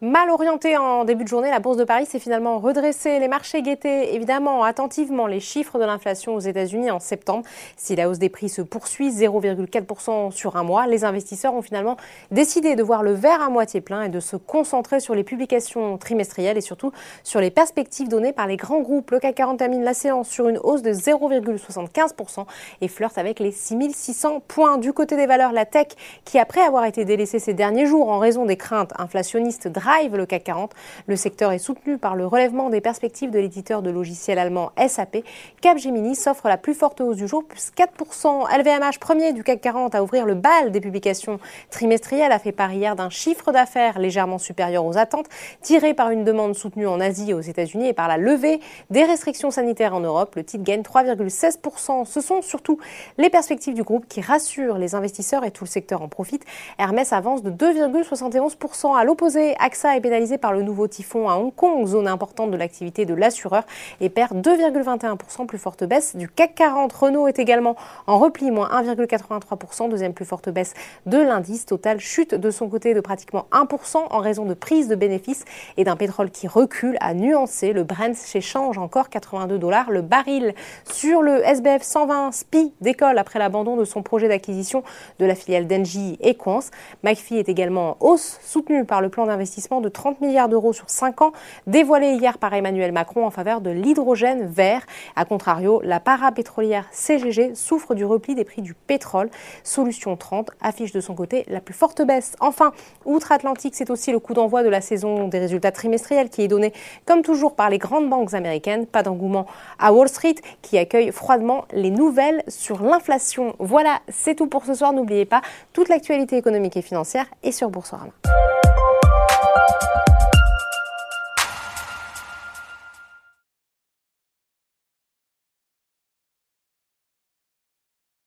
Mal orientée en début de journée, la Bourse de Paris s'est finalement redressée. Les marchés guettaient évidemment attentivement les chiffres de l'inflation aux États-Unis en septembre. Si la hausse des prix se poursuit, 0,4% sur un mois, les investisseurs ont finalement décidé de voir le verre à moitié plein et de se concentrer sur les publications trimestrielles et surtout sur les perspectives données par les grands groupes. Le CAC 40 termine la séance sur une hausse de 0,75% et flirte avec les 6600 points. Du côté des valeurs, la tech, qui après avoir été délaissée ces derniers jours en raison des craintes inflationnistes, le CAC 40. Le secteur est soutenu par le relèvement des perspectives de l'éditeur de logiciels allemand SAP. Capgemini s'offre la plus forte hausse du jour, plus 4%. LVMH, premier du CAC 40 à ouvrir le bal des publications trimestrielles, a fait part hier d'un chiffre d'affaires légèrement supérieur aux attentes, tiré par une demande soutenue en Asie et aux États-Unis et par la levée des restrictions sanitaires en Europe. Le titre gagne 3,16%. Ce sont surtout les perspectives du groupe qui rassurent les investisseurs et tout le secteur en profite. Hermès avance de 2,71%. À l'opposé, AXA est pénalisé par le nouveau typhon à Hong Kong, zone importante de l'activité de l'assureur, et perd 2,21%, plus forte baisse du CAC 40. Renault est également en repli, moins 1,83%, deuxième plus forte baisse de l'indice. Total chute de son côté de pratiquement 1% en raison de prise de bénéfices et d'un pétrole qui recule à nuancer. Le Brent s'échange encore 82 dollars. Le baril sur le SBF 120 SPI décolle après l'abandon de son projet d'acquisition de la filiale d'Engie Equance. McPhee est également en hausse, soutenu par le plan d'investissement de 30 milliards d'euros sur 5 ans, dévoilé hier par Emmanuel Macron en faveur de l'hydrogène vert. A contrario, la parapétrolière CGG souffre du repli des prix du pétrole. Solution 30 affiche de son côté la plus forte baisse. Enfin, outre-Atlantique, c'est aussi le coup d'envoi de la saison des résultats trimestriels qui est donné, comme toujours, par les grandes banques américaines. Pas d'engouement à Wall Street qui accueille froidement les nouvelles sur l'inflation. Voilà, c'est tout pour ce soir. N'oubliez pas, toute l'actualité économique et financière est sur Boursorama. Thank you.